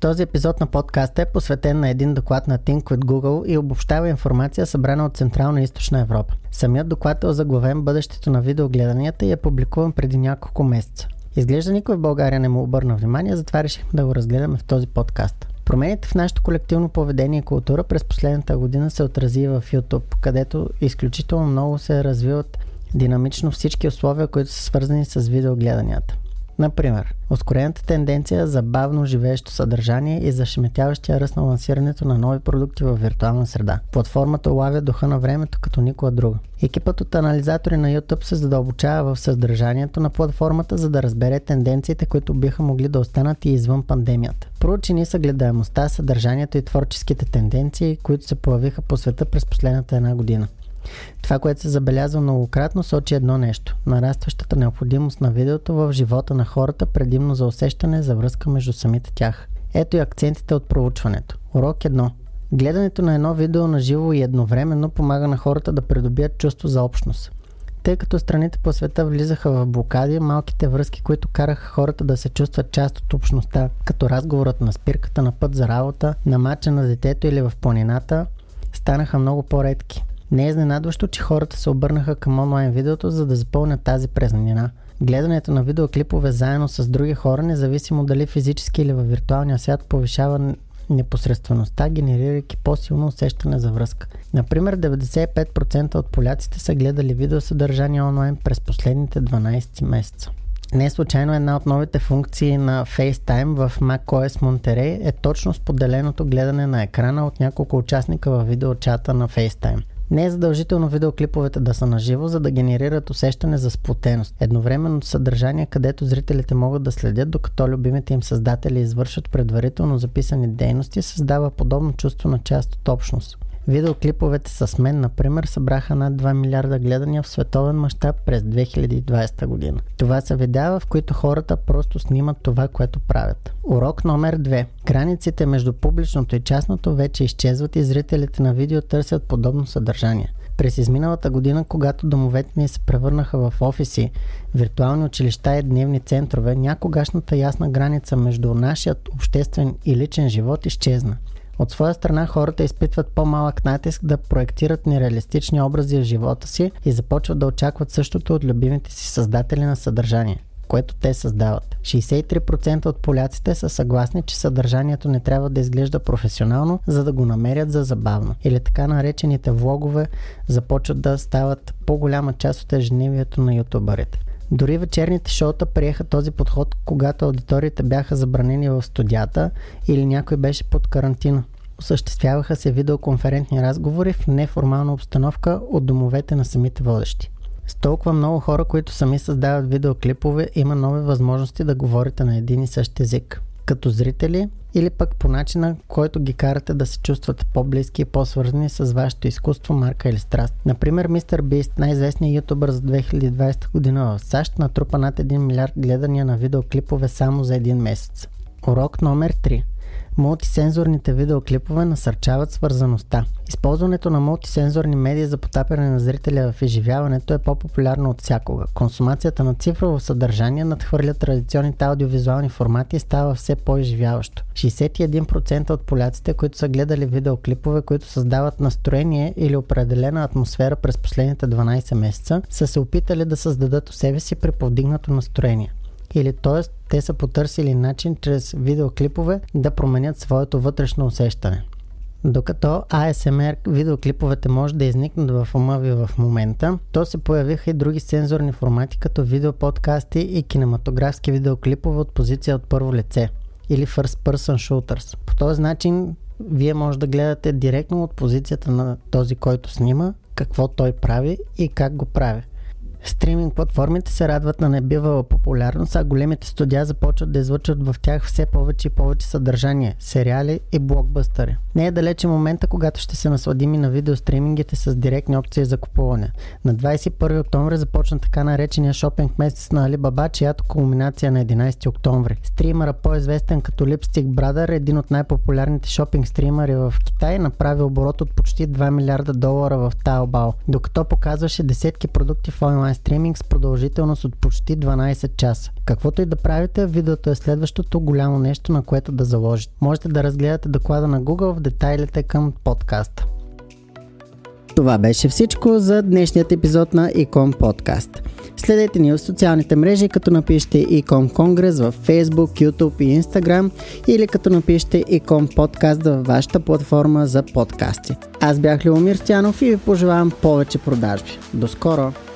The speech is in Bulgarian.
Този епизод на подкаста е посветен на един доклад на Think with Google и обобщава информация събрана от Централна и Източна Европа. Самият доклад е озаглавен бъдещето на видеогледанията и е публикуван преди няколко месеца. Изглежда никой в България не му обърна внимание, затова решихме да го разгледаме в този подкаст. Промените в нашето колективно поведение и култура през последната година се отрази в YouTube, където изключително много се развиват динамично всички условия, които са свързани с видеогледанията. Например, ускорената тенденция за бавно живеещо съдържание и зашеметяващия ръст на лансирането на нови продукти в виртуална среда. Платформата улавя духа на времето като никога друга. Екипът от анализатори на YouTube се задълбочава в съдържанието на платформата, за да разбере тенденциите, които биха могли да останат и извън пандемията. Проучени са гледаемостта, съдържанието и творческите тенденции, които се появиха по света през последната една година. Това, което се забелязва многократно, сочи едно нещо – нарастващата необходимост на видеото в живота на хората, предимно за усещане за връзка между самите тях. Ето и акцентите от проучването. Урок 1. Гледането на едно видео на живо и едновременно помага на хората да придобият чувство за общност. Тъй като страните по света влизаха в блокади, малките връзки, които караха хората да се чувстват част от общността, като разговорът на спирката на път за работа, на мача на детето или в планината, станаха много по-редки. Не е изненадващо, че хората се обърнаха към онлайн видеото, за да запълнят тази празнина. Гледането на видеоклипове заедно с други хора, независимо дали физически или във виртуалния свят, повишава непосредствеността, генерирайки по-силно усещане за връзка. Например, 95% от поляците са гледали видеосъдържание онлайн през последните 12 месеца. Не случайно една от новите функции на FaceTime в macOS Monterey е точно споделеното гледане на екрана от няколко участника в видеочата на FaceTime. Не е задължително видеоклиповете да са наживо, за да генерират усещане за сплотеност. Едновременно съдържание, където зрителите могат да следят, докато любимите им създатели извършват предварително записани дейности, създава подобно чувство на част от общност. Видеоклиповете с мен, например, събраха над 2 милиарда гледания в световен мащаб през 2020 година. Това са видеа, в които хората просто снимат това, което правят. Урок номер 2. Границите между публичното и частното вече изчезват и зрителите на видео търсят подобно съдържание. През изминалата година, когато домовете ни се превърнаха в офиси, виртуални училища и дневни центрове, някогашната ясна граница между нашият обществен и личен живот изчезна. От своя страна хората изпитват по-малък натиск да проектират нереалистични образи в живота си и започват да очакват същото от любимите си създатели на съдържание което те създават. 63% от поляците са съгласни, че съдържанието не трябва да изглежда професионално, за да го намерят за забавно. Или така наречените влогове започват да стават по-голяма част от ежедневието на ютубърите. Дори вечерните шоута приеха този подход, когато аудиториите бяха забранени в студията или някой беше под карантина. Осъществяваха се видеоконферентни разговори в неформална обстановка от домовете на самите водещи. С толкова много хора, които сами създават видеоклипове, има нови възможности да говорите на един и същ език като зрители или пък по начина, който ги карате да се чувстват по-близки и по-свързани с вашето изкуство, марка или страст. Например, Мистер Бист, най-известният ютубър за 2020 година в САЩ, натрупа над 1 милиард гледания на видеоклипове само за един месец. Урок номер 3. Мултисензорните видеоклипове насърчават свързаността. Използването на мултисензорни медии за потапяне на зрителя в изживяването е по-популярно от всякога. Консумацията на цифрово съдържание надхвърля традиционните аудиовизуални формати и става все по-изживяващо. 61% от поляците, които са гледали видеоклипове, които създават настроение или определена атмосфера през последните 12 месеца, са се опитали да създадат у себе си при повдигнато настроение или т.е. те са потърсили начин чрез видеоклипове да променят своето вътрешно усещане. Докато ASMR видеоклиповете може да изникнат в ума ви в момента, то се появиха и други сензорни формати, като видеоподкасти и кинематографски видеоклипове от позиция от първо лице или First Person Shooters. По този начин вие може да гледате директно от позицията на този, който снима, какво той прави и как го прави. Стриминг платформите се радват на небивала популярност, а големите студия започват да излъчват в тях все повече и повече съдържание, сериали и блокбъстъри. Не е далече момента, когато ще се насладим и на видеостримингите с директни опции за купуване. На 21 октомври започна така наречения шопинг месец на Alibaba, чиято кулминация е на 11 октомври. Стримера по-известен като Lipstick Brother, един от най-популярните шопинг стримери в Китай, направи оборот от почти 2 милиарда долара в Taobao, докато показваше десетки продукти в онлайн стриминг с продължителност от почти 12 часа. Каквото и да правите, видеото е следващото голямо нещо, на което да заложите. Можете да разгледате доклада на Google в детайлите към подкаста. Това беше всичко за днешният епизод на Ecom Podcast. Следете ни в социалните мрежи, като напишете Ecom Конгрес в Facebook, YouTube и Instagram или като напишете Ecom Podcast във вашата платформа за подкасти. Аз бях Любомир Стянов и ви пожелавам повече продажби. До скоро!